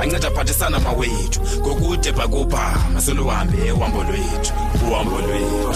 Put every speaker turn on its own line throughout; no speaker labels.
anceda aphathisana mawethu ngokude bhakubhama seluhambe uhambo lwethu uhambo lwethu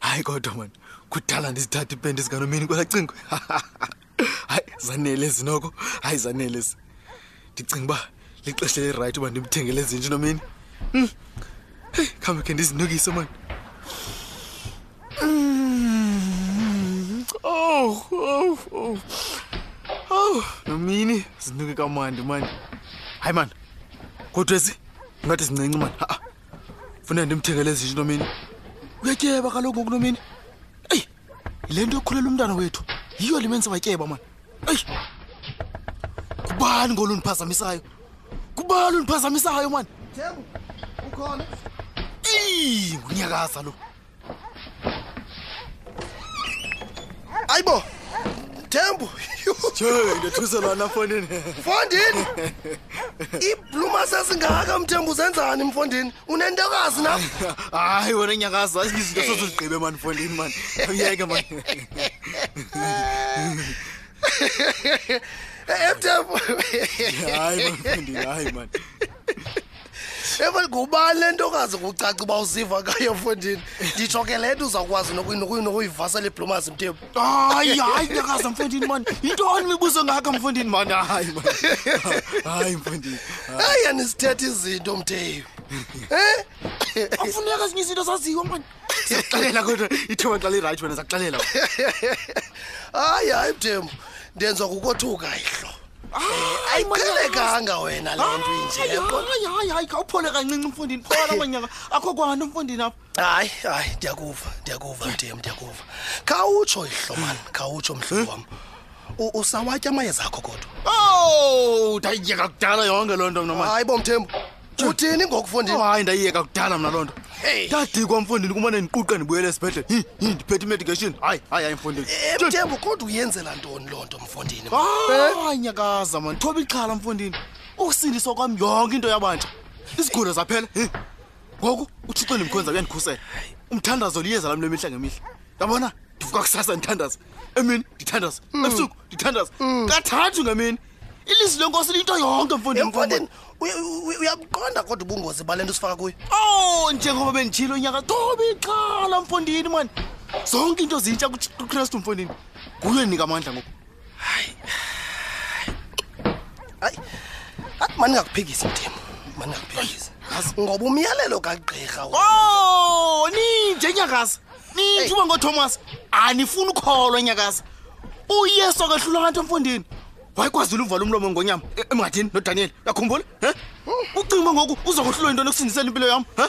hayi kodwa mani kudala ndizithatha iipenti zikanomini kwelacingo hayi zanele ezi noko hayi zanele ezi ndicinga uba lixesha elirayithi uba ndimthengele ezinje nomini hmm. khambe khe ndizinukise mani hmm. ow ow ow ow nomini zinuke kamandi mani hayi mani kodwa ezi ngathi zincinci mani ha-a funeka ndimthengele ezinje nomini uyatyeba kaloku ngoku nomini yile nto ekhulela umntana wethu yiyo le menza watyeba mani eyi kubani ngolu ndiphazamisayo kubani undiphazamisayo mani
thembu ukhona
eyi ngunyakaza lo
ayi bo
thembu ndethuselwana fondini
fondini ibluma sesingaka mthembu zenzani mfondini unentokazi nam
hayi wena nyakazi azi izinto sozigqibe mani fondini mani uyeke mani
emthembo
hayi mani fondini hayi mani
eva ngubani le ntokazi kucaca uba uziva ngayo fondini nditsho ke le nto uzawukwazi nokuyivasa le blumas mthembo
hayi hayi nyakaza mfundini mani yintoni mibuzo ngaka mfundini mani hayi mani hayi mfundini
hayi anisithetha izinto mthewu eh
akufuneka zinye izinto zaziwa mani siyakuxelela kodwa ithuba xa lirayithi wena sakuxelela
hayi hayi mthembu ndenzwa kukothuka ihlo ayiqhelekanga wena le nto inje
hayi hayi hayi khawuphole kancinci mfundini phola manyaka akho kwanto mfundini apha
hayi hayi ndiyakuva ndiyakuva mdm ndiyakuva khawutsho ihlomani khawutsho mhlobo wam U- usawatya amayeza akho kodwa
ow ndayiyeka kudala yonke loo nto mna mani
hayi bo mthembu uthini ngoku fondini
hayi ndayiyeka kudala mna loo nto
Hey.
ndadikwa mfondini kumane ndiquqe ndibuyele esibhedlele Hi, hi, ndiphethe imedication hayi hayi hayi mfondini
Eh, mthembu kodwa uyenzela ntoni loo nto mfondini
hayi nyakaza mani thoba ixhala mfondini ukusindiswa kwam yonke into yabanje izigulo zaphela Hi, ngoku uthixo ndimkhonza kuyandikhusela umthandazo liyeza lam lemihla ngemihla yabona ndivuka kusasa ndithandaza emini ndithandaza mm. ebusuku ndithandaza mm. kathathu ngemini ilizwi lenkosi liyinto yonke
mfundimfundini uyabuqonda kodwa ubungozi bale nto sifaka kuyo o
oh, njengoba benditshilo unyaka thoba ixhala mfundini mani zonke into zintsha kukristu mfundini nguye nika amandla ngoku
hayi hayi mandingakuphikisi mthembu mandingakuphikisi ngoba umyalelo kagqirha o
oh, ninje nyakaza nithiwe ngothomas anifuni ukholwa nyakaza uyesu akahlula kanti emfundini wayekwazile uvala umlomo ngonyama e, emngadini nodaniyeli yakhumbula um ucinga uba ngoku uzokohlula into nokusindisela impilo yam
um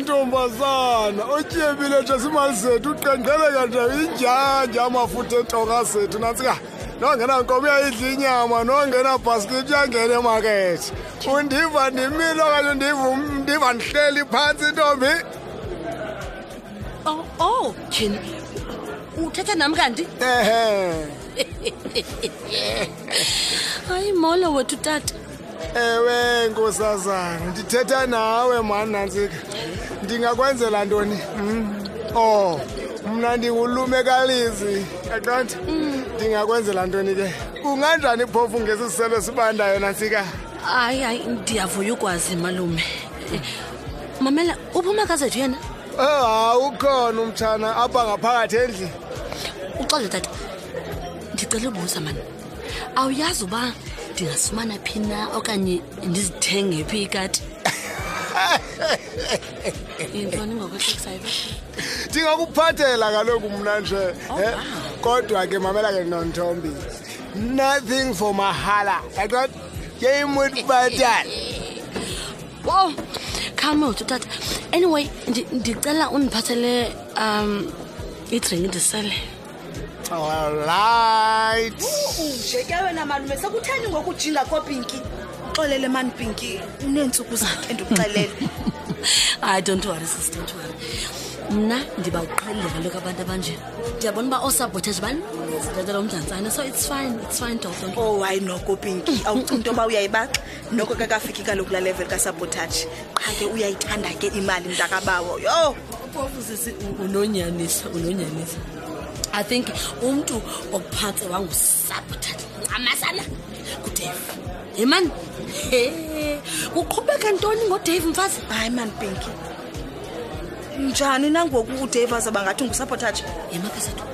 ntombazana otyebile nje zimali zethu uqenqeleka nje injanja amafutha etoka zethu nantsika nongena nkomo uyayidla inyama nongena bhaskithi uyangena emakethi undiva ndimile okanye ndiva ndihleli phantsi intombi o
oh, o oh, tyhini uthetha nam kanti
ehe
hayi molo wethu tata
ewe nkosazana ndithetha nawe mani nantsika ndingakwenzela ntoni mm. oh mna ndingulume kalizi akanti mm. ndingakwenzela ntoni ke kunganjani phofu ngesisiselo sibandayo nantsika
hayi hayi ndiyavuya ukwazi malume mamela uphuma kazethu yena
ha oh, ukhona umtshana apha ngaphakathi endlini
uxoxe tata ndicela ubuza mani awuyazi uba ndingasifumana phi na okanye ndizithenge phi ikati yintoni ngokwehlekisayo
ndingakuphathela kaloku mna nje
oh,
eh, kodwa ke mamela ke nontombi nothing for mahala yaqot yeyimutbatan
wo khame uthi utata anyway ndicela undiphathele um idrinki ndisele
Alright.
Nje ke wena malume sekutheni ngokujinga kopinki. Xolele man Pinki, uneentsuku zakhe ndikuxelele.
Hayi don't worry sis, don't worry. Mna ndiba uqhelile kaloku abantu abanje. Ndiyabona uba oosabotage baninzi nto lo mdantsane so it's fine, it's fine dog. Don't worry.
Oh hayi noko Pinki, awucingi into yoba uyayibaxa. Noko kakafiki kaloku la level kasabotage. Qha ke uyayithanda ke imali mntakabawo. Yho!
phofu sisi unonyanisa unonyanisa i think umntu okuphantsi wangusabuthatha ncamasana kudave he mani he kuqhubeka ntoni ngodave mfazi
hayi mani pinki njani nangoku udave azaba ngathi ngusabothatha
yemakasathu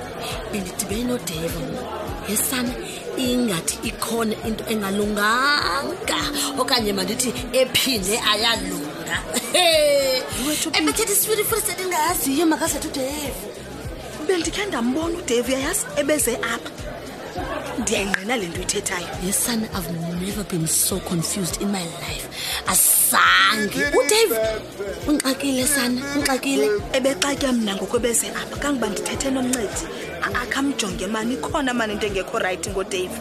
bendidibene nodave mna yesana ingathi ikhona into engalunganga okanye mandithi ephinde ayalunga ebethetha isifirifiri setingayaziyo makazethu udevu
bendikhe ndambona udevu yayazi ebeze apha ndiyayingqina le nto ithethayo
yesana i've never been so confused in my life asange udave unxakile sana unxakile
ebexatya mna ngokwebeze apha kangoba ndithethe nomncedi akhamjonge mani ikhona mani into engekho rayithi ngodave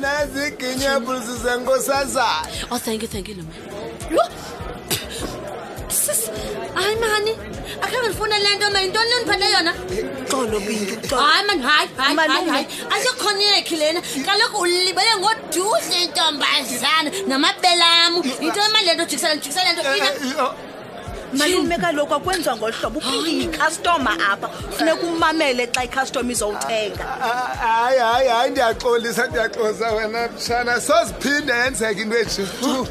naziginyabuls zenkosazana
oh thank you thank you loma sis hayi mani akhange ndifune le nto ma yintoni lendiphathe yona
xolo bintu
hayi mani hayi hayi hayi hayi asekhona yekhi lena kaloku ulibele ngoduhle intombazana namabela am yinto imali le nto jikisela jikisela le nto eh, ina eh, oh.
malume kaloku akwenziwa ngolu hlobo uphinde yikhastoma apha funeka umamele xa ikhastoma izowuthenga
hayi hayi hayi ndiyaxolisa ndiyaxosa wena mshana soziphinde yenzeka into
ejitu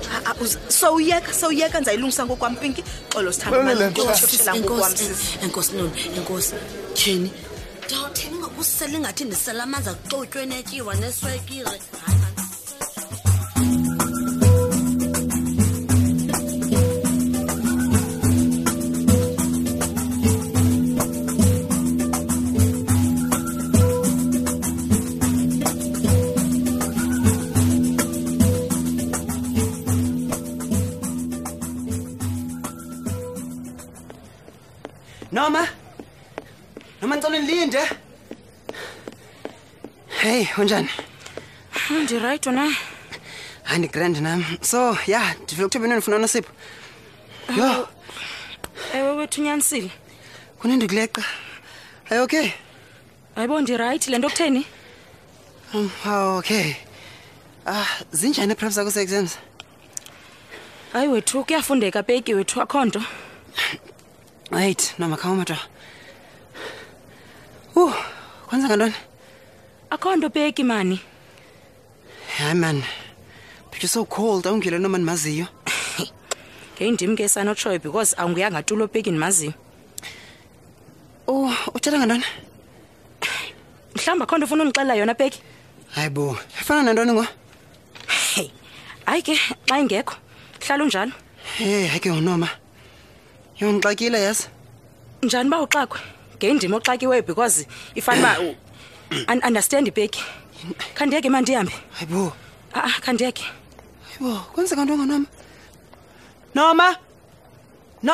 so uyeka sewuyeka ndizayilungisa ngokwam pinki xolo sithandaenkosinoni
enkosi tyheni ndawuthini ngokusela ingathi ndisela amanzi axotywe netyiwa neswekile
Noma? Noma ngicela unilinde. Hey, unjani?
Ndi right na?
Hayi grand nam. So, yeah, ndivile kuthiwa benu ndifuna uNosipho. Yho,
Ewe wethu unyanisile.
kunendukuleqa. Are you okay?
hayibo ndirayithi le nto kutheni
Um, ah, okay ah zinjani iiprep zakho ze-exams
hayi wethu kuyafundeka peki wethu akho nto
wait nomakhama madoda u kwenzeka ntoni
akho nto peki mani
hayi mani but you're so cold awungile noma ndimaziyo
ngeyindim ke sanotshoyo because awunguyanga tulo peki ndimaziyo
Oh, uthetha ngantoni?
Mhlawumbi akho nto ufuna undixelela yona Peki.
Hayi bo, ifana nantoni ngo?
Hey. Hayi ke xa ingekho, hlala unjalo.
Hey, hayi ke unoma. Yongixakile yazi.
Njani ba uxakwe? Ngendima oxakiweyo because ifana ba un understand Peki. Khandiyeke manje ihambe.
Hayi bo.
Ah, ah khandiyeke.
Hayi bo, kwenzeka ntoni ngonoma? Noma. No.